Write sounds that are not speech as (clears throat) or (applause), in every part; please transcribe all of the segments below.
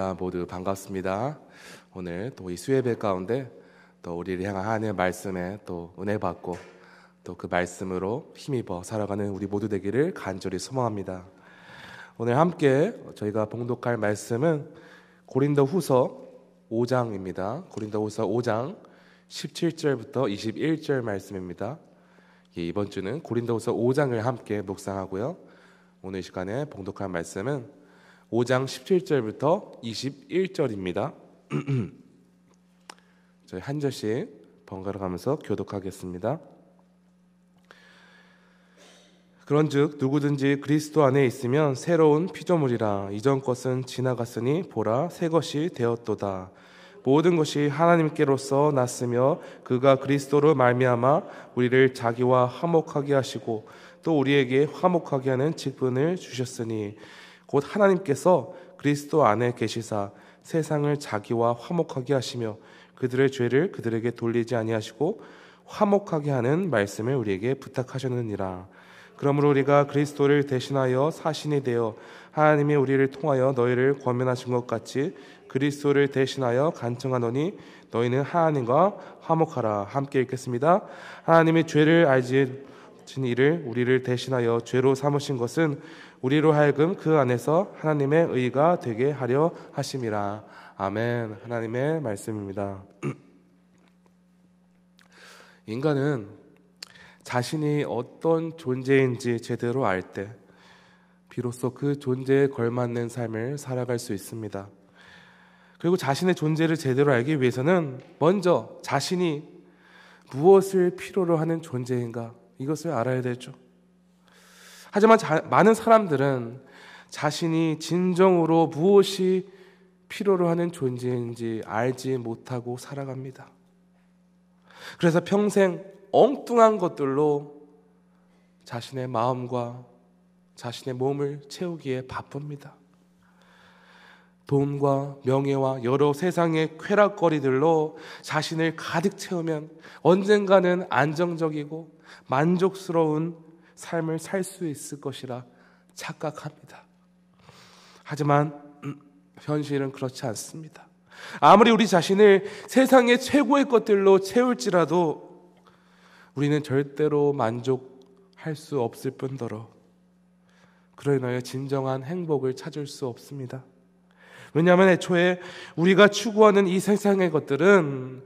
할렐루야 모두 반갑습니다. 오늘 또 이 수예배 가운데 또 우리를 향한 하나님의 말씀에 또 은혜 받고 또 그 말씀으로 힘입어 살아가는 우리 모두 되기를 간절히 소망합니다. 오늘 함께 저희가 봉독할 말씀은 고린도 후서 5장입니다. 고린도 후서 5장 17절부터 21절 말씀입니다. 예, 이번 주는 고린도 후서 5장을 함께 묵상하고요. 오늘 시간에 봉독할 말씀은 5장 17절부터 21절입니다. 저희 한 절씩 번갈아 가면서 교독하겠습니다. 그런즉 누구든지 그리스도 안에 있으면 새로운 피조물이라 이전 것은 지나갔으니 보라 새 것이 되었도다. 모든 것이 하나님께로서 났으며 그가 그리스도로 말미암아 우리를 자기와 화목하게 하시고 또 우리에게 화목하게 하는 직분을 주셨으니 곧 하나님께서 그리스도 안에 계시사 세상을 자기와 화목하게 하시며 그들의 죄를 그들에게 돌리지 아니하시고 화목하게 하는 말씀을 우리에게 부탁하셨느니라. 그러므로 우리가 그리스도를 대신하여 사신이 되어 하나님이 우리를 통하여 너희를 권면하신 것 같이 그리스도를 대신하여 간청하노니 너희는 하나님과 화목하라. 함께 읽겠습니다. 하나님의 죄를 알지 이를 우리를 대신하여 죄로 삼으신 것은 우리로 하여금 그 안에서 하나님의 의가 되게 하려 하심이라. 아멘. 하나님의 말씀입니다. (clears throat) 인간은 자신이 어떤 존재인지 제대로 알 때, 비로소 그 존재에 걸맞는 삶을 살아갈 수 있습니다. 그리고 자신의 존재를 제대로 알기 위해서는 먼저 자신이 무엇을 필요로 하는 존재인가 이것을 알아야 되죠. 하지만 자, 많은 사람들은 자신이 진정으로 무엇이 필요로 하는 존재인지 알지 못하고 살아갑니다. 그래서 평생 엉뚱한 것들로 자신의 마음과 자신의 몸을 채우기에 바쁩니다. 돈과 명예와 여러 세상의 쾌락거리들로 자신을 가득 채우면 언젠가는 안정적이고 만족스러운 삶을 살 수 있을 것이라 착각합니다. 하지만 음, (clears throat) 현실은 그렇지 않습니다. 아무리 우리 자신을 세상의 최고의 것들로 채울지라도 우리는 절대로 만족할 수 없을 뿐더러 인하여 진정한 행복을 찾을 수 없습니다. 왜냐하면 애초에 우리가 추구하는 이 세상의 것들은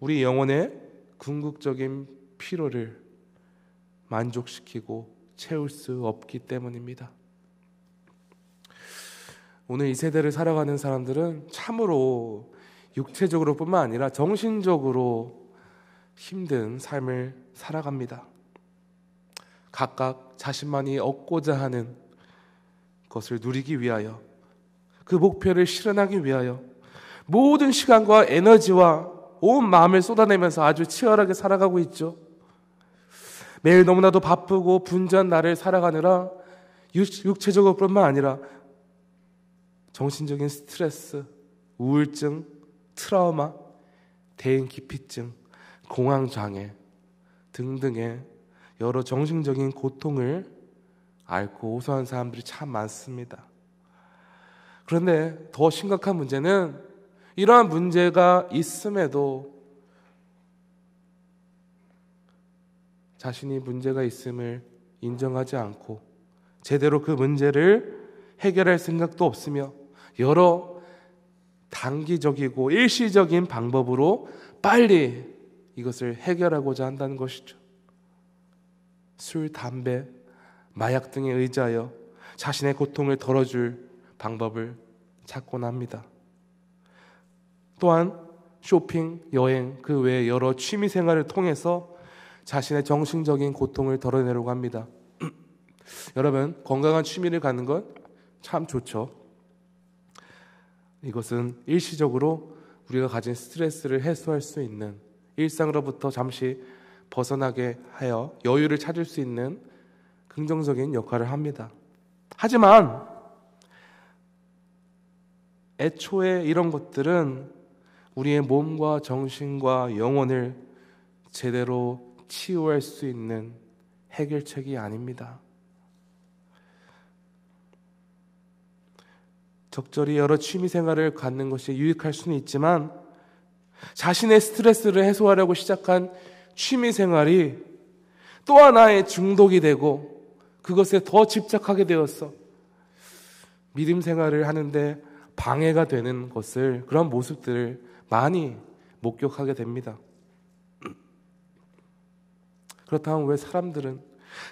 우리 영혼의 궁극적인 피로를 만족시키고 채울 수 없기 때문입니다. 오늘 이 세대를 살아가는 사람들은 참으로 육체적으로뿐만 아니라 정신적으로 힘든 삶을 살아갑니다. 각각 자신만이 얻고자 하는 것을 누리기 위하여 그 목표를 실현하기 위하여 모든 시간과 에너지와 온 마음을 쏟아내면서 아주 치열하게 살아가고 있죠. 매일 너무나도 바쁘고 분주한 나를 살아가느라 육체적으로뿐만 아니라 정신적인 스트레스, 우울증, 트라우마, 대인 기피증, 공황 장애 등등의 여러 정신적인 고통을 앓고 호소하는 사람들이 참 많습니다. 그런데 더 심각한 문제는 이러한 문제가 있음에도 자신이 문제가 있음을 인정하지 않고 제대로 그 문제를 해결할 생각도 없으며 여러 단기적이고 일시적인 방법으로 빨리 이것을 해결하고자 한다는 것이죠. 술, 담배, 마약 등에 의지하여 자신의 고통을 덜어줄 방법을 찾곤 합니다. 또한 쇼핑, 여행, 그 외 여러 취미 생활을 통해서 자신의 정신적인 고통을 덜어내려고 합니다. (clears throat) 여러분, 건강한 취미를 갖는 건 참 좋죠. 이것은 일시적으로 우리가 가진 스트레스를 해소할 수 있는 일상으로부터 잠시 벗어나게 하여 여유를 찾을 수 있는 긍정적인 역할을 합니다. 하지만 애초에 이런 것들은 우리의 몸과 정신과 영혼을 제대로 치유할 수 있는 해결책이 아닙니다. 적절히 여러 취미 생활을 갖는 것이 유익할 수는 있지만 자신의 스트레스를 해소하려고 시작한 취미 생활이 또 하나의 중독이 되고 그것에 더 집착하게 되었어. 믿음 생활을 하는데 방해가 되는 것을 그런 모습들을 많이 목격하게 됩니다. 그렇다면 왜 사람들은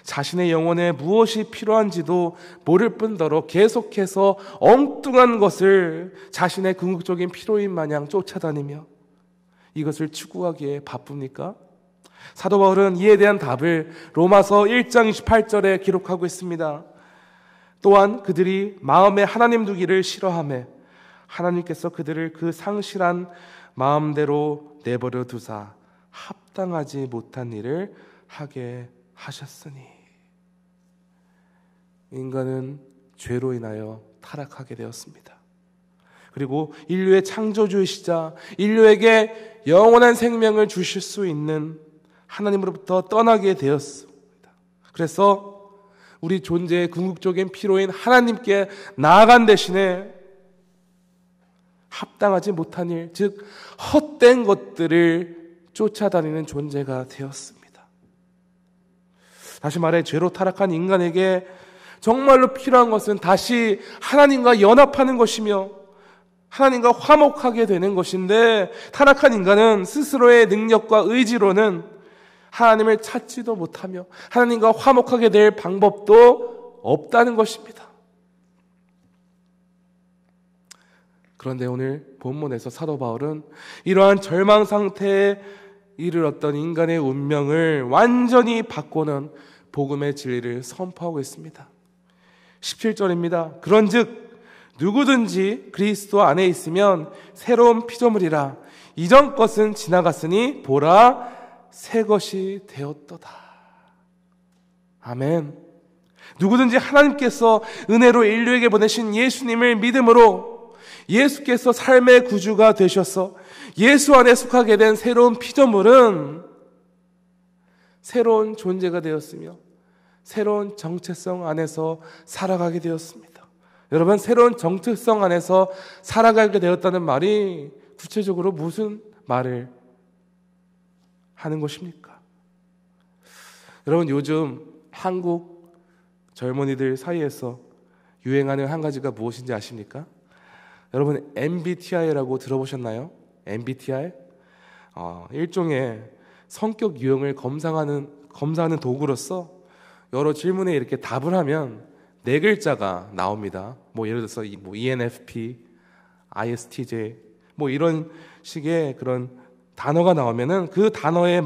자신의 영혼에 무엇이 필요한지도 모를 뿐더러 계속해서 엉뚱한 것을 자신의 궁극적인 필요인 마냥 쫓아다니며 이것을 추구하기에 바쁩니까? 사도 바울은 이에 대한 답을 로마서 1장 28절에 기록하고 있습니다. 또한 그들이 마음에 하나님 두기를 싫어하며 하나님께서 그들을 그 상실한 마음대로 내버려 두사 합당하지 못한 일을 하게 하셨으니 인간은 죄로 인하여 타락하게 되었습니다. 그리고 인류의 창조주이시자 인류에게 영원한 생명을 주실 수 있는 하나님으로부터 떠나게 되었습니다. 그래서 우리 존재의 궁극적인 피로인 하나님께 나아간 대신에 합당하지 못한 일, 즉 헛된 것들을 쫓아다니는 존재가 되었습니다. 다시 말해 죄로 타락한 인간에게 정말로 필요한 것은 다시 하나님과 연합하는 것이며 하나님과 화목하게 되는 것인데 타락한 인간은 스스로의 능력과 의지로는 하나님을 찾지도 못하며 하나님과 화목하게 될 방법도 없다는 것입니다. 그런데 오늘 본문에서 사도 바울은 이러한 절망 상태에 이르렀던 인간의 운명을 완전히 바꾸는 복음의 진리를 선포하고 있습니다. 17절입니다. 그런즉 누구든지 그리스도 안에 있으면 새로운 피조물이라 이전 것은 지나갔으니 보라 새 것이 되었도다. 아멘. 누구든지 하나님께서 은혜로 인류에게 보내신 예수님을 믿음으로 예수께서 삶의 구주가 되셔서 예수 안에 속하게 된 새로운 피조물은 새로운 존재가 되었으며 새로운 정체성 안에서 살아가게 되었습니다. 여러분, 새로운 정체성 안에서 살아가게 되었다는 말이 구체적으로 무슨 말을 하는 것입니까? 여러분, 요즘 한국 젊은이들 사이에서 유행하는 한 가지가 무엇인지 아십니까? 여러분, MBTI라고 들어보셨나요? MBTI? 어, 일종의 성격 유형을 검사하는, 검사하는 도구로서 여러 질문에 이렇게 답을 하면 네 글자가 나옵니다. 뭐 예를 들어서 뭐 ENFP, ISTJ 뭐 이런 식의 그런 단어가 나오면은 그 단어에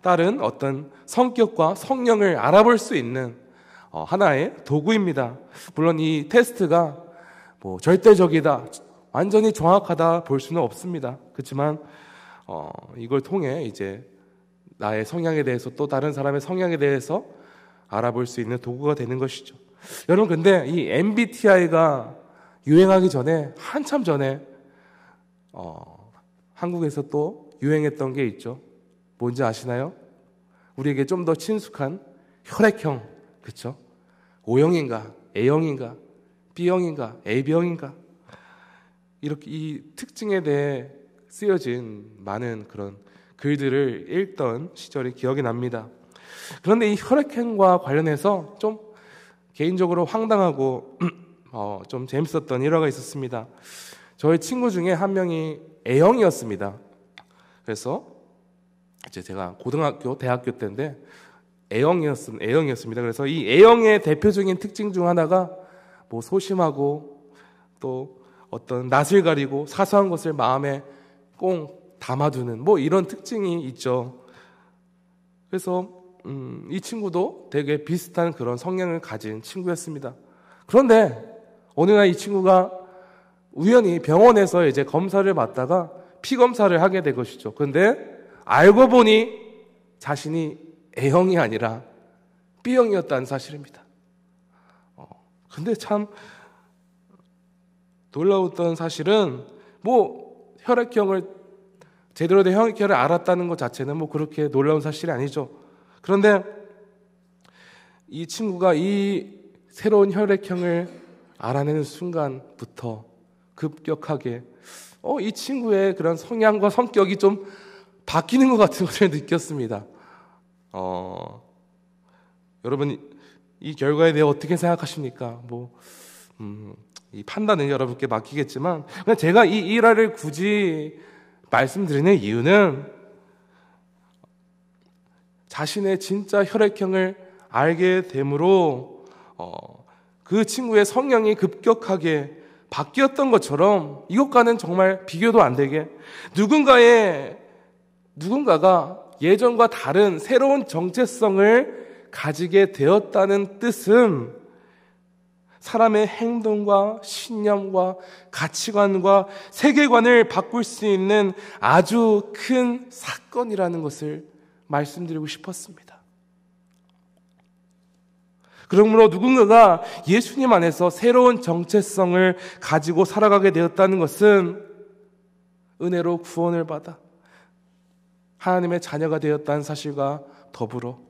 따른 어떤 성격과 성령을 알아볼 수 있는 어, 하나의 도구입니다. 물론 이 테스트가 뭐 절대적이다, 완전히 정확하다 볼 수는 없습니다. 그렇지만 어, 이걸 통해 이제 나의 성향에 대해서 또 다른 사람의 성향에 대해서 알아볼 수 있는 도구가 되는 것이죠. 여러분 근데 이 MBTI가 유행하기 전에 한참 전에 어, 한국에서 또 유행했던 게 있죠. 뭔지 아시나요? 우리에게 좀 더 친숙한 혈액형, 그렇죠? O형인가, A형인가, B형인가, AB형인가 이렇게 이 특징에 대해 쓰여진 많은 그런 글들을 읽던 시절이 기억이 납니다. 그런데 이 혈액형과 관련해서 좀 개인적으로 황당하고 (clears throat) 어, 좀 재밌었던 일화가 있었습니다. 저희 친구 중에 한 명이 A형이었습니다. 그래서 이제 제가 고등학교, 대학교 때인데 A형이었습니다. A형이었습니다. 그래서 이 A형의 대표적인 특징 중 하나가 뭐 소심하고 또 어떤 낯을 가리고 사소한 것을 마음에 꼭 담아두는 뭐 이런 특징이 있죠. 그래서 음, 이 친구도 되게 비슷한 그런 성향을 가진 친구였습니다. 그런데 어느 날 이 친구가 우연히 병원에서 이제 검사를 받다가 피 검사를 하게 된 것이죠. 그런데 알고 보니 자신이 A형이 아니라 B형이었다는 사실입니다. 어, 근데 참 놀라웠던 사실은 뭐 혈액형을 제대로 된 혈액형을 알았다는 것 자체는 뭐 그렇게 놀라운 사실이 아니죠. 그런데 이 친구가 이 새로운 혈액형을 알아내는 순간부터 급격하게 어, 이 친구의 그런 성향과 성격이 좀 바뀌는 것 같은 것을 느꼈습니다. 어, 여러분 이 결과에 대해 어떻게 생각하십니까? 뭐, 음, 이 판단은 여러분께 맡기겠지만, 그냥 제가 이 일화를 굳이 말씀드리는 이유는 자신의 진짜 혈액형을 알게 되므로 어, 그 친구의 성향이 급격하게 바뀌었던 것처럼 이것과는 정말 비교도 안 되게 누군가의 누군가가 예전과 다른 새로운 정체성을 가지게 되었다는 뜻은 사람의 행동과 신념과 가치관과 세계관을 바꿀 수 있는 아주 큰 사건이라는 것을 말씀드리고 싶었습니다. 그러므로 누군가가 예수님 안에서 새로운 정체성을 가지고 살아가게 되었다는 것은 은혜로 구원을 받아 하나님의 자녀가 되었다는 사실과 더불어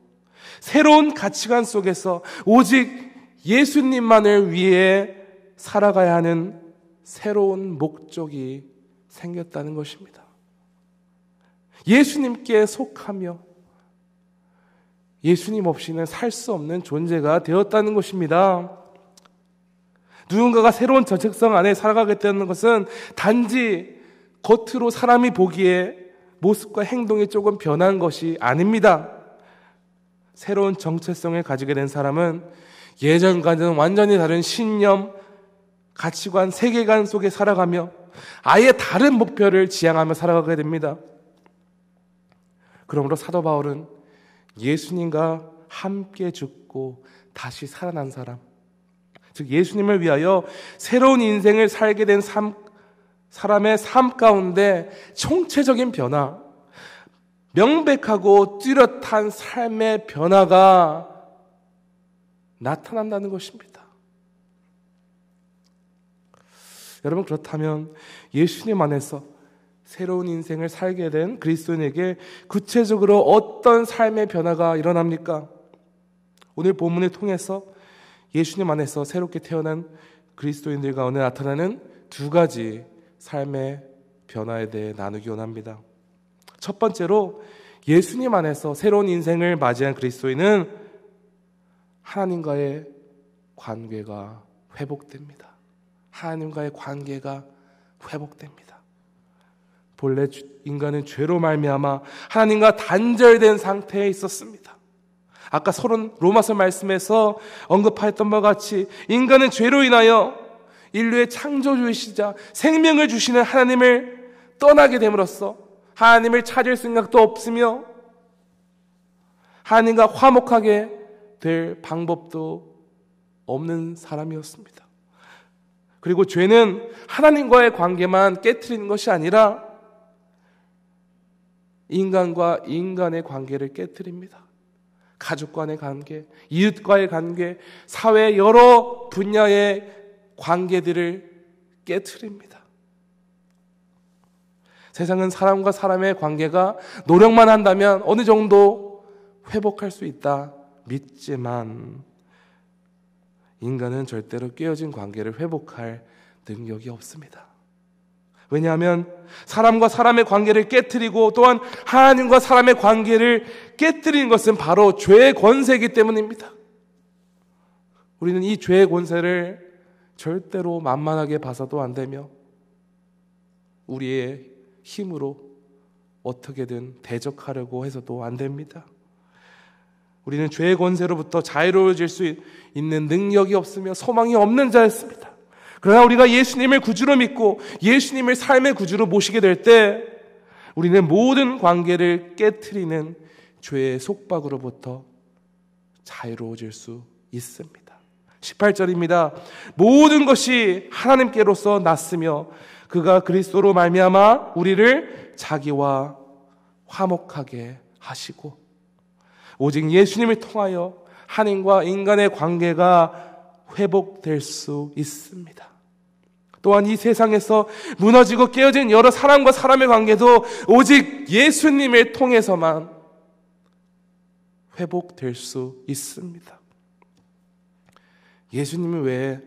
새로운 가치관 속에서 오직 예수님만을 위해 살아가야 하는 새로운 목적이 생겼다는 것입니다. 예수님께 속하며 예수님 없이는 살 수 없는 존재가 되었다는 것입니다. 누군가가 새로운 정체성 안에 살아가겠다는 것은 단지 겉으로 사람이 보기에 모습과 행동이 조금 변한 것이 아닙니다. 새로운 정체성을 가지게 된 사람은 예전과는 완전히 다른 신념, 가치관, 세계관 속에 살아가며 아예 다른 목표를 지향하며 살아가게 됩니다. 그러므로 사도 바울은 예수님과 함께 죽고 다시 살아난 사람, 즉 예수님을 위하여 새로운 인생을 살게 된 삶, 사람의 삶 가운데 총체적인 변화, 명백하고 뚜렷한 삶의 변화가 나타난다는 것입니다. 여러분 그렇다면 예수님 안에서 새로운 인생을 살게 된 그리스도인에게 구체적으로 어떤 삶의 변화가 일어납니까? 오늘 본문을 통해서 예수님 안에서 새롭게 태어난 그리스도인들 가운데 나타나는 두 가지 삶의 변화에 대해 나누기 원합니다. 첫 번째로 예수님 안에서 새로운 인생을 맞이한 그리스도인은 하나님과의 관계가 회복됩니다. 하나님과의 관계가 회복됩니다. 본래 인간은 죄로 말미암아 하나님과 단절된 상태에 있었습니다. 아까 서론 로마서 말씀에서 언급하였던 바와 같이 인간은 죄로 인하여 인류의 창조주이시자 생명을 주시는 하나님을 떠나게 됨으로써 하나님을 찾을 생각도 없으며 하나님과 화목하게 될 방법도 없는 사람이었습니다. 그리고 죄는 하나님과의 관계만 깨뜨리는 것이 아니라 인간과 인간의 관계를 깨뜨립니다. 가족 간의 관계, 이웃과의 관계, 사회 여러 분야의 관계들을 깨뜨립니다. 세상은 사람과 사람의 관계가 노력만 한다면 어느 정도 회복할 수 있다 믿지만 인간은 절대로 깨어진 관계를 회복할 능력이 없습니다. 왜냐하면 사람과 사람의 관계를 깨뜨리고 또한 하나님과 사람의 관계를 깨뜨리는 것은 바로 죄의 권세이기 때문입니다. 우리는 이 죄의 권세를 절대로 만만하게 봐서도 안 되며 우리의 힘으로 어떻게든 대적하려고 해서도 안 됩니다. 우리는 죄의 권세로부터 자유로워질 수 있는 능력이 없으며 소망이 없는 자였습니다. 그러나 우리가 예수님을 구주로 믿고 예수님을 삶의 구주로 모시게 될 때 우리는 모든 관계를 깨뜨리는 죄의 속박으로부터 자유로워질 수 있습니다. 18절입니다. 모든 것이 하나님께로서 났으며 그가 그리스도로 말미암아 우리를 자기와 화목하게 하시고 오직 예수님을 통하여 하나님과 인간의 관계가 회복될 수 있습니다. 또한 이 세상에서 무너지고 깨어진 여러 사람과 사람의 관계도 오직 예수님을 통해서만 회복될 수 있습니다. 예수님 외에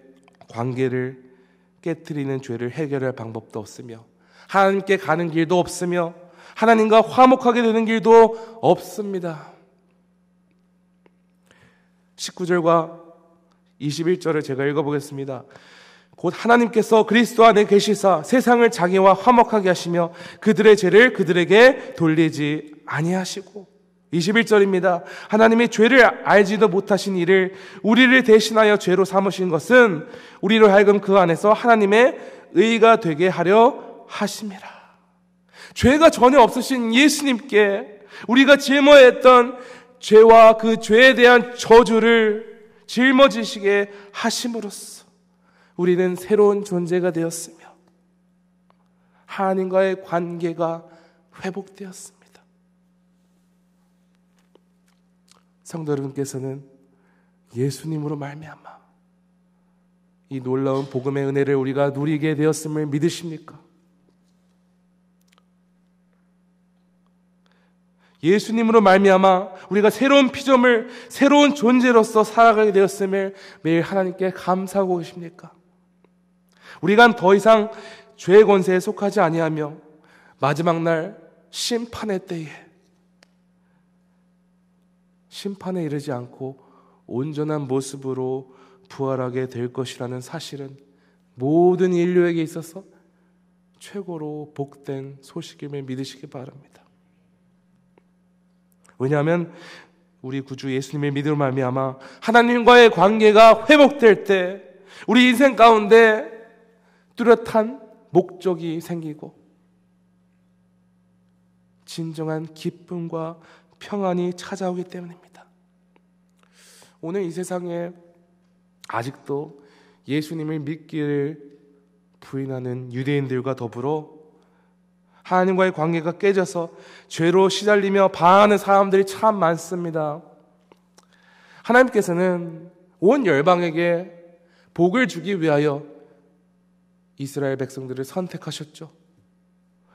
관계를 깨뜨리는 죄를 해결할 방법도 없으며 하나님께 가는 길도 없으며 하나님과 화목하게 되는 길도 없습니다. 19절과 21절을 제가 읽어보겠습니다. 곧 하나님께서 그리스도 안에 계시사 세상을 자기와 화목하게 하시며 그들의 죄를 그들에게 돌리지 아니하시고 21절입니다. 하나님이 죄를 알지도 못하신 이를 우리를 대신하여 죄로 삼으신 것은 우리로 하여금 그 안에서 하나님의 의가 되게 하려 하심이라. 죄가 전혀 없으신 예수님께 우리가 짊어했던 죄와 그 죄에 대한 저주를 짊어지시게 하심으로써 우리는 새로운 존재가 되었으며 하나님과의 관계가 회복되었습니다. 성도 여러분께서는 예수님으로 말미암아 이 놀라운 복음의 은혜를 우리가 누리게 되었음을 믿으십니까? 예수님으로 말미암아 우리가 새로운 피조물, 새로운 존재로서 살아가게 되었음을 매일 하나님께 감사하고 계십니까? 우리가 더 이상 죄의 권세에 속하지 아니하며 마지막 날 심판의 때에 심판에 이르지 않고 온전한 모습으로 부활하게 될 것이라는 사실은 모든 인류에게 있어서 최고로 복된 소식임을 믿으시기 바랍니다. 왜냐하면 우리 구주 예수님의 믿음을 말미암아 하나님과의 관계가 회복될 때 우리 인생 가운데 뚜렷한 목적이 생기고 진정한 기쁨과 평안이 찾아오기 때문입니다. 오늘 이 세상에 아직도 예수님을 믿기를 부인하는 유대인들과 더불어 하나님과의 관계가 깨져서 죄로 시달리며 방하는 사람들이 참 많습니다. 하나님께서는 온 열방에게 복을 주기 위하여 이스라엘 백성들을 선택하셨죠.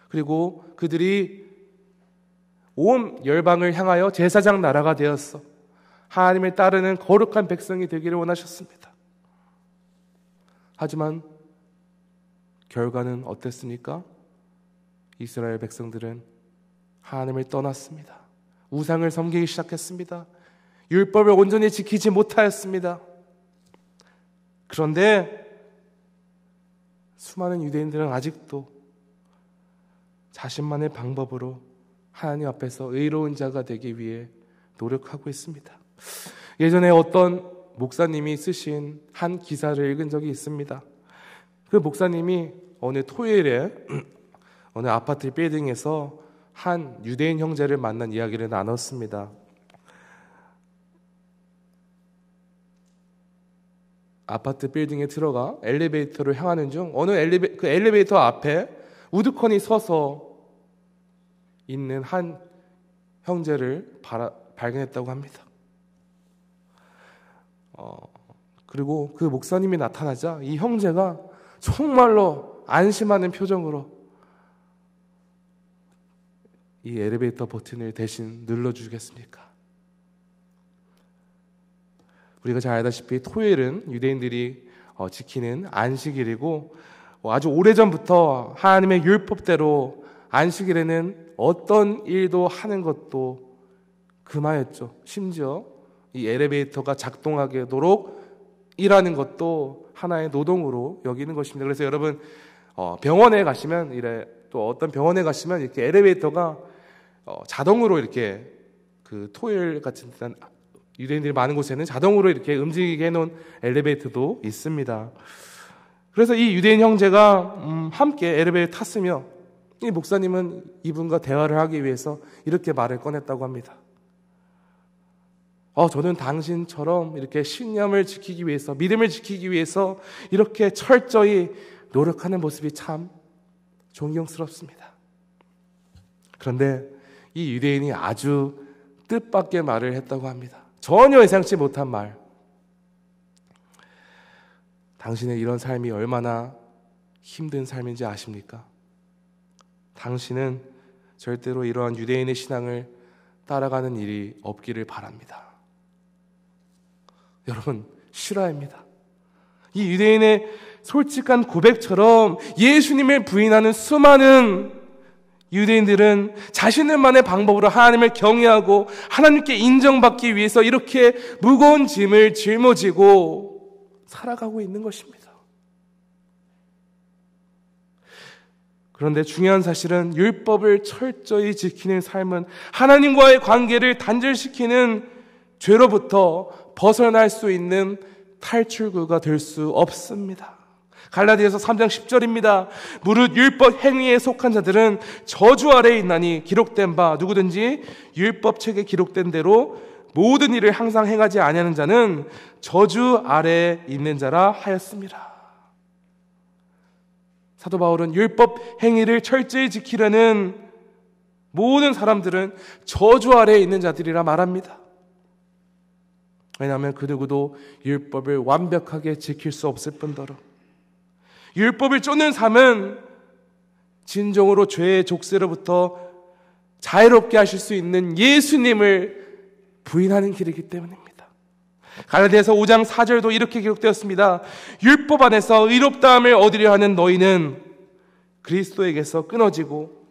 그리고 그들이 온 열방을 향하여 제사장 나라가 되었어. 하나님을 따르는 거룩한 백성이 되기를 원하셨습니다. 하지만 결과는 어땠습니까? 이스라엘 백성들은 하나님을 떠났습니다. 우상을 섬기기 시작했습니다. 율법을 온전히 지키지 못하였습니다. 그런데 수많은 유대인들은 아직도 자신만의 방법으로 하나님 앞에서 의로운 자가 되기 위해 노력하고 있습니다. 예전에 어떤 목사님이 쓰신 한 기사를 읽은 적이 있습니다. 그 목사님이 어느 토요일에 어느 아파트 빌딩에서 한 유대인 형제를 만난 이야기를 나눴습니다. 아파트 빌딩에 들어가 엘리베이터를 향하는 중 어느 엘리베, 그 엘리베이터 앞에 우드컨이 서서 있는 한 형제를 바라, 발견했다고 합니다. 어, 그리고 그 목사님이 나타나자 이 형제가 정말로 안심하는 표정으로 이 엘리베이터 버튼을 대신 눌러주겠습니까? 우리가 잘 알다시피 토요일은 유대인들이 어, 지키는 안식일이고 어, 아주 오래전부터 하나님의 율법대로 안식일에는 어떤 일도 하는 것도 금하였죠. 심지어 이 엘리베이터가 작동하도록 일하는 것도 하나의 노동으로 여기는 것입니다. 그래서 여러분 어, 병원에 가시면 이래 또 어떤 병원에 가시면 이렇게 엘리베이터가 어, 자동으로 이렇게 그 토요일 같은 유대인들이 많은 곳에는 자동으로 이렇게 움직이게 해놓은 엘리베이터도 있습니다. 그래서 이 유대인 형제가 음, 함께 엘리베이터 탔으며 이 목사님은 이분과 대화를 하기 위해서 이렇게 말을 꺼냈다고 합니다. 어, 저는 당신처럼 이렇게 신념을 지키기 위해서, 믿음을 지키기 위해서 이렇게 철저히 노력하는 모습이 참 존경스럽습니다. 그런데 이 유대인이 아주 뜻밖의 말을 했다고 합니다. 전혀 예상치 못한 말. 당신의 이런 삶이 얼마나 힘든 삶인지 아십니까? 당신은 절대로 이러한 유대인의 신앙을 따라가는 일이 없기를 바랍니다. 여러분, 실화입니다. 이 유대인의 솔직한 고백처럼 예수님을 부인하는 수많은 유대인들은 자신들만의 방법으로 하나님을 경외하고 하나님께 인정받기 위해서 이렇게 무거운 짐을 짊어지고 살아가고 있는 것입니다. 그런데 중요한 사실은 율법을 철저히 지키는 삶은 하나님과의 관계를 단절시키는 죄로부터 벗어날 수 있는 탈출구가 될 수 없습니다. 갈라디아서 3장 10절입니다. 무릇 율법 행위에 속한 자들은 저주 아래에 있나니 기록된 바 누구든지 율법 책에 기록된 대로 모든 일을 항상 행하지 아니하는 자는 저주 아래에 있는 자라 하였습니다. 사도 바울은 율법 행위를 철저히 지키려는 모든 사람들은 저주 아래에 있는 자들이라 말합니다. 왜냐하면 그 누구도 율법을 완벽하게 지킬 수 없을 뿐더러 율법을 쫓는 삶은 진정으로 죄의 족쇄로부터 자유롭게 하실 수 있는 예수님을 부인하는 길이기 때문입니다. 갈라디아서 5장 4절도 이렇게 기록되었습니다. 율법 안에서 의롭다함을 얻으려 하는 너희는 그리스도에게서 끊어지고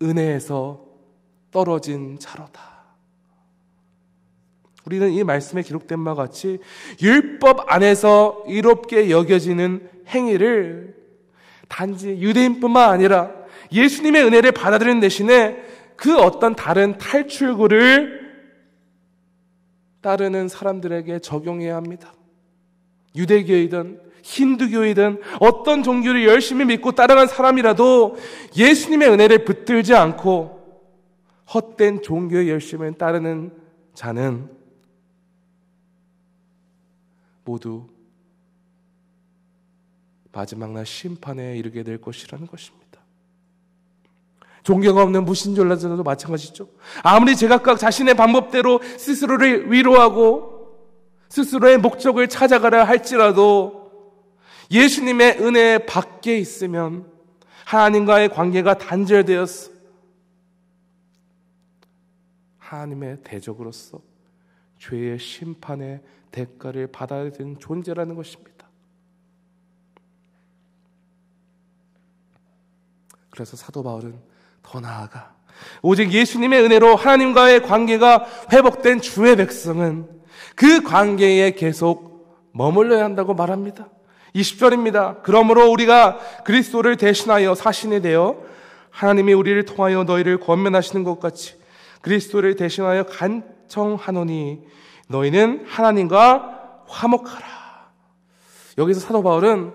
은혜에서 떨어진 자로다. 우리는 이 말씀에 기록된 바와 같이 율법 안에서 의롭게 여겨지는 행위를 단지 유대인뿐만 아니라 예수님의 은혜를 받아들이는 대신에 그 어떤 다른 탈출구를 따르는 사람들에게 적용해야 합니다. 유대교이든 힌두교이든 어떤 종교를 열심히 믿고 따라간 사람이라도 예수님의 은혜를 붙들지 않고 헛된 종교의 열심을 따르는 자는 모두 마지막 날 심판에 이르게 될 것이라는 것입니다. 종교가 없는 무신존자들도 마찬가지죠. 아무리 제각각 자신의 방법대로 스스로를 위로하고 스스로의 목적을 찾아가려 할지라도 예수님의 은혜 밖에 있으면 하나님과의 관계가 단절되었어. 하나님의 대적으로서 죄의 심판의 대가를 받아야 되는 존재라는 것입니다. 그래서 사도 바울은 더 나아가 오직 예수님의 은혜로 하나님과의 관계가 회복된 주의 백성은 그 관계에 계속 머물러야 한다고 말합니다. 20절입니다. 그러므로 우리가 그리스도를 대신하여 사신이 되어 하나님이 우리를 통하여 너희를 권면하시는 것 같이 그리스도를 대신하여 간청하노니 너희는 하나님과 화목하라. 여기서 사도 바울은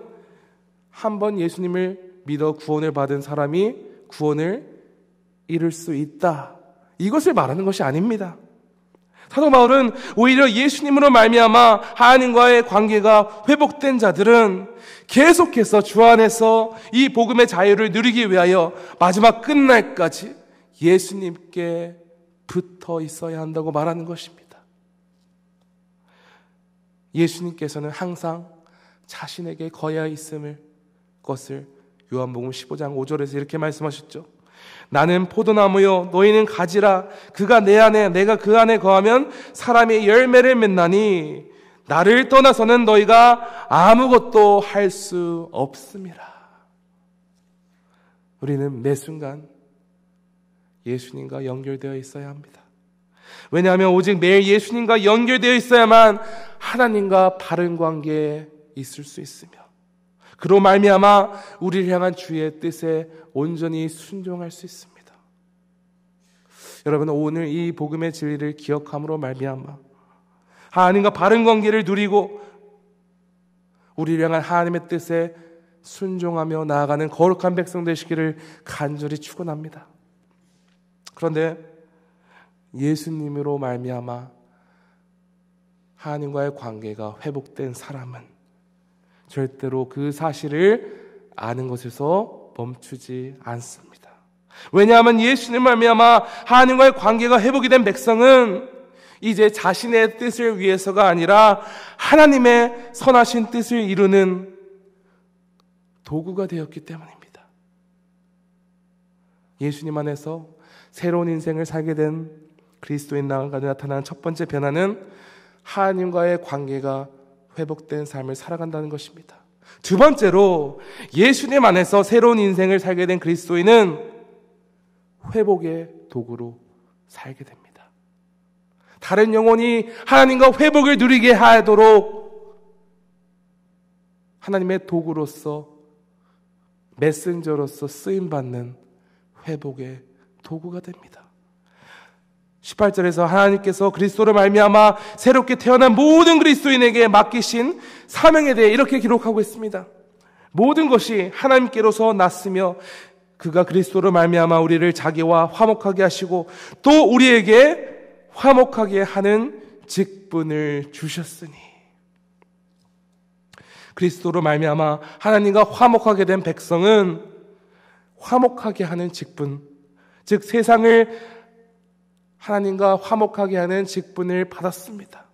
한번 예수님을 믿어 구원을 받은 사람이 구원을 이룰 수 있다. 이것을 말하는 것이 아닙니다. 사도 바울은 오히려 예수님으로 말미암아 하나님과의 관계가 회복된 자들은 계속해서 주 안에서 이 복음의 자유를 누리기 위하여 마지막 끝날까지 예수님께 붙어 있어야 한다고 말하는 것입니다. 예수님께서는 항상 자신에게 거야 있음을 것을 요한복음 15장 5절에서 이렇게 말씀하셨죠. 나는 포도나무요 너희는 가지라 그가 내 안에 내가 그 안에 거하면 사람이 열매를 맺나니 나를 떠나서는 너희가 아무것도 할 수 없음이라. 우리는 매 순간 예수님과 연결되어 있어야 합니다. 왜냐하면 오직 매일 예수님과 연결되어 있어야만 하나님과 바른 관계에 있을 수 있으며 그로 말미암아 우리를 향한 주의 뜻에 온전히 순종할 수 있습니다. 여러분 오늘 이 복음의 진리를 기억함으로 말미암아 하나님과 바른 관계를 누리고 우리를 향한 하나님의 뜻에 순종하며 나아가는 거룩한 백성 되시기를 간절히 축원합니다. 그런데 예수님으로 말미암아 하나님과의 관계가 회복된 사람은 절대로 그 사실을 아는 것에서 멈추지 않습니다. 왜냐하면 예수님 말미암아 하나님과의 관계가 회복이 된 백성은 이제 자신의 뜻을 위해서가 아니라 하나님의 선하신 뜻을 이루는 도구가 되었기 때문입니다. 예수님 안에서 새로운 인생을 살게 된 그리스도인 나가 나타난 첫 번째 변화는 하나님과의 관계가 회복된 삶을 살아간다는 것입니다. 두 번째로 예수님 안에서 새로운 인생을 살게 된 그리스도인은 회복의 도구로 살게 됩니다. 다른 영혼이 하나님과 회복을 누리게 하도록 하나님의 도구로서 메신저로서 쓰임 받는 회복의 도구가 됩니다. 18절에서 하나님께서 그리스도를 말미암아 새롭게 태어난 모든 그리스도인에게 맡기신 사명에 대해 이렇게 기록하고 있습니다. 모든 것이 하나님께로서 났으며 그가 그리스도를 말미암아 우리를 자기와 화목하게 하시고 또 우리에게 화목하게 하는 직분을 주셨으니 그리스도로 말미암아 하나님과 화목하게 된 백성은 화목하게 하는 직분 즉 세상을 하나님과 화목하게 하는 직분을 받았습니다.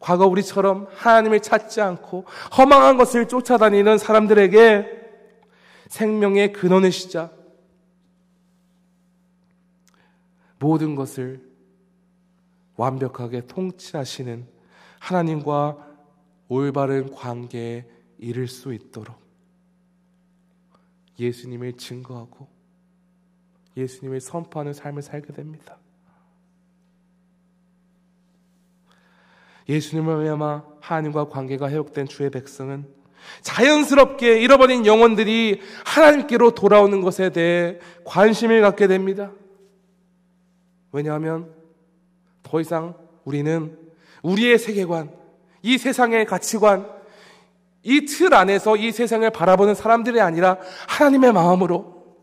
과거 우리처럼 하나님을 찾지 않고 허망한 것을 쫓아다니는 사람들에게 생명의 근원이시자 모든 것을 완벽하게 통치하시는 하나님과 올바른 관계에 이를 수 있도록 예수님을 증거하고 예수님을 선포하는 삶을 살게 됩니다. 예수님을 말미암아 하나님과 관계가 회복된 주의 백성은 자연스럽게 잃어버린 영혼들이 하나님께로 돌아오는 것에 대해 관심을 갖게 됩니다. 왜냐하면 더 이상 우리는 우리의 세계관, 이 세상의 가치관, 이 틀 안에서 이 세상을 바라보는 사람들이 아니라 하나님의 마음으로,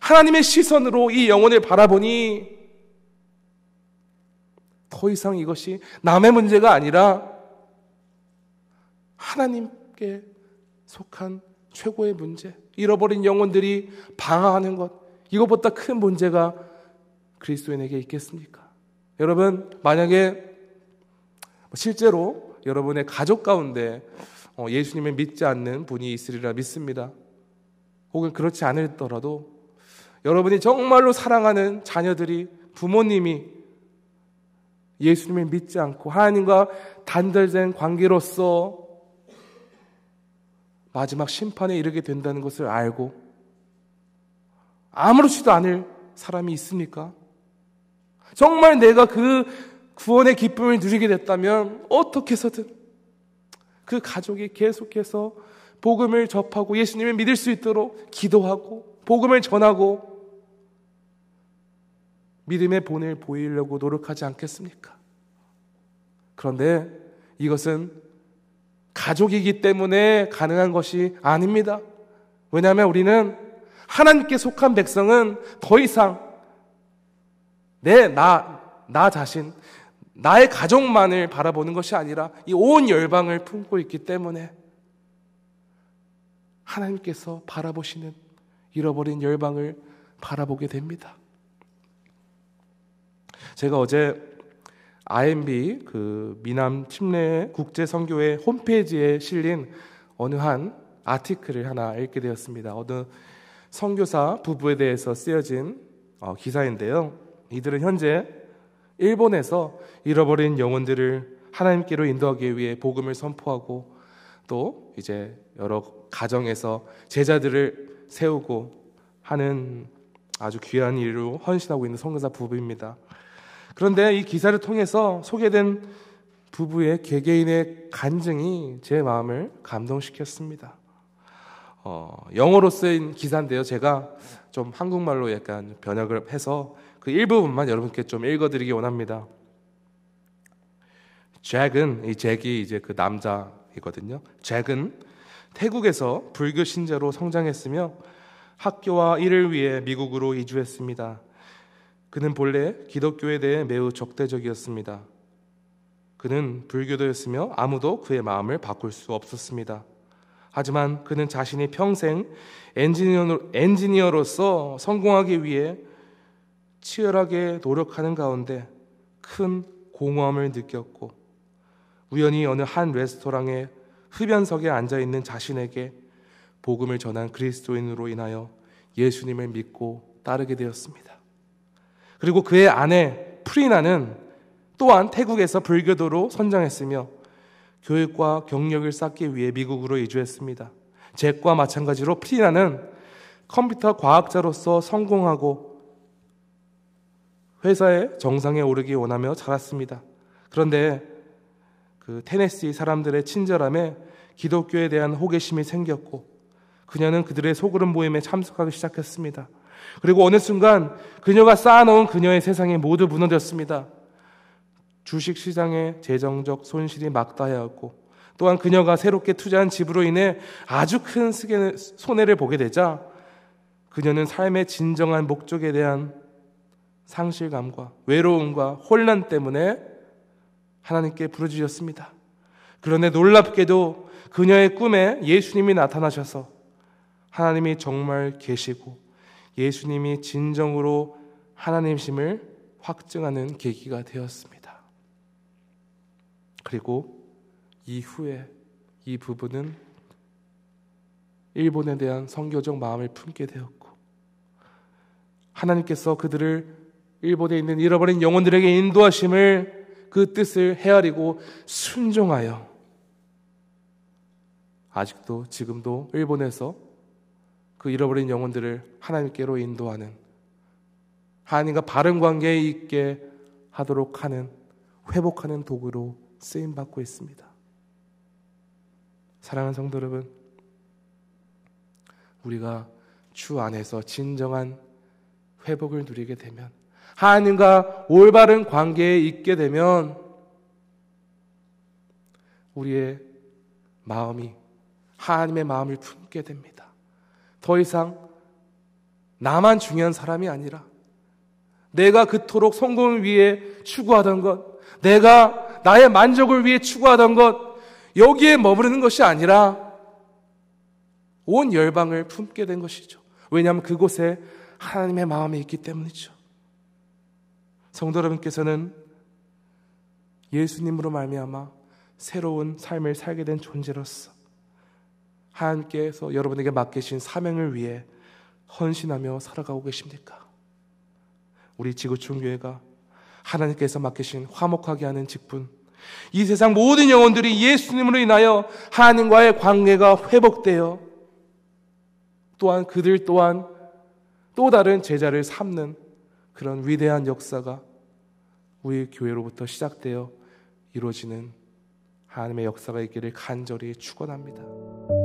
하나님의 시선으로 이 영혼을 바라보니 더 이상 이것이 남의 문제가 아니라 하나님께 속한 최고의 문제, 잃어버린 영혼들이 방황하는 것, 이것보다 큰 문제가 그리스도인에게 있겠습니까? 여러분, 만약에 실제로 여러분의 가족 가운데 어, 예수님을 믿지 않는 분이 있으리라 믿습니다. 혹은 그렇지 않을더라도 여러분이 정말로 사랑하는 자녀들이 부모님이 예수님을 믿지 않고 하나님과 단절된 관계로서 마지막 심판에 이르게 된다는 것을 알고 아무렇지도 않을 사람이 있습니까? 정말 내가 그 구원의 기쁨을 누리게 됐다면 어떻게 해서든 그 가족이 계속해서 복음을 접하고 예수님을 믿을 수 있도록 기도하고 복음을 전하고 믿음의 본을 보이려고 노력하지 않겠습니까? 그런데 이것은 가족이기 때문에 가능한 것이 아닙니다. 왜냐하면 우리는 하나님께 속한 백성은 더 이상 내, 나, 나 자신, 나의 가족만을 바라보는 것이 아니라 이 온 열방을 품고 있기 때문에 하나님께서 바라보시는 잃어버린 열방을 바라보게 됩니다. 제가 어제 IMB 그 미남 침례 국제 선교회 홈페이지에 실린 어느 한 아티클을 하나 읽게 되었습니다. 어느 선교사 부부에 대해서 쓰여진 어, 기사인데요. 이들은 현재 일본에서 잃어버린 영혼들을 하나님께로 인도하기 위해 복음을 선포하고 또 이제 여러 가정에서 제자들을 세우고 하는 아주 귀한 일로 헌신하고 있는 선교사 부부입니다. 그런데 이 기사를 통해서 소개된 부부의 개개인의 간증이 제 마음을 감동시켰습니다. 어, 영어로 쓰인 기사인데요. 제가 좀 한국말로 약간 번역을 해서 그 일부분만 여러분께 좀 읽어드리기 원합니다. 잭은 이 잭이 이제 그 남자이거든요. 잭은 태국에서 불교 신자로 성장했으며 학교와 일을 위해 미국으로 이주했습니다. 그는 본래 기독교에 대해 매우 적대적이었습니다. 그는 불교도였으며 아무도 그의 마음을 바꿀 수 없었습니다. 하지만 그는 자신이 평생 엔지니어, 로 서 성공하기 위해 치열하게 노력하는 가운데 큰 공허함을 느꼈고 우연히 어느 한 레스토랑의 흡연석에 앉아 있는 자신에게 복음을 전한 그리스도인으로 인하여 예수님을 믿고 따르게 되었습니다. 그리고 그의 아내 프리나는 또한 태국에서 불교도로 선장했으며 교육과 경력을 쌓기 위해 미국으로 이주했습니다. 잭과 마찬가지로 프리나는 컴퓨터 과학자로서 성공하고 회사의 정상에 오르기 원하며 자랐습니다. 그런데 그 테네시 사람들의 친절함에 기독교에 대한 호기심이 생겼고 그녀는 그들의 소그룹 모임에 참석하기 시작했습니다. 그리고 어느 순간 그녀가 쌓아놓은 그녀의 세상이 모두 무너졌습니다. 주식 시장의 재정적 손실이 막다하였고 또한 그녀가 새롭게 투자한 집으로 인해 아주 큰 손해를 보게 되자 그녀는 삶의 진정한 목적에 대한 상실감과 외로움과 혼란 때문에 하나님께 부르짖었습니다. 그런데 놀랍게도 그녀의 꿈에 예수님이 나타나셔서 하나님이 정말 계시고 예수님이 진정으로 하나님심을 확증하는 계기가 되었습니다. 그리고 이후에 이 부부는 일본에 대한 성교적 마음을 품게 되었고 하나님께서 그들을 일본에 있는 잃어버린 영혼들에게 인도하심을 그 뜻을 헤아리고 순종하여 아직도 지금도 일본에서 그 잃어버린 영혼들을 하나님께로 인도하는 하나님과 바른 관계에 있게 하도록 하는 회복하는 도구로 쓰임 받고 있습니다. 사랑하는 성도 여러분, 우리가 주 안에서 진정한 회복을 누리게 되면 하나님과 올바른 관계에 있게 되면 우리의 마음이 하나님의 마음을 품게 됩니다. 더 이상 나만 중요한 사람이 아니라 내가 그토록 성공을 위해 추구하던 것, 내가 나의 만족을 위해 추구하던 것, 여기에 머무르는 것이 아니라 온 열방을 품게 된 것이죠. 왜냐하면 그곳에 하나님의 마음이 있기 때문이죠. 성도 여러분께서는 예수님으로 말미암아 새로운 삶을 살게 된 존재로서 하나님께서 여러분에게 맡기신 사명을 위해 헌신하며 살아가고 계십니까? 우리 지구촌 교회가 하나님께서 맡기신 화목하게 하는 직분, 이 세상 모든 영혼들이 예수님으로 인하여 하나님과의 관계가 회복되어 또한 그들 또한 또 다른 제자를 삼는 그런 위대한 역사가 우리 교회로부터 시작되어 이루어지는 하나님의 역사가 있기를 간절히 축원합니다.